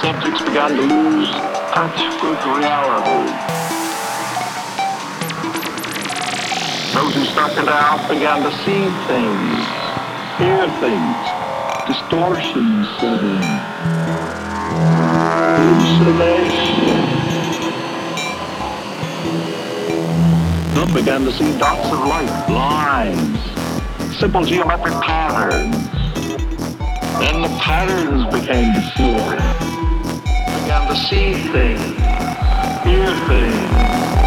subjects began to lose touch with reality. Those who stuck it out began to see things, hear things, distortions set in. Some began to see dots of light, lines, simple geometric patterns. Then the patterns became distorted around the see things, hear things.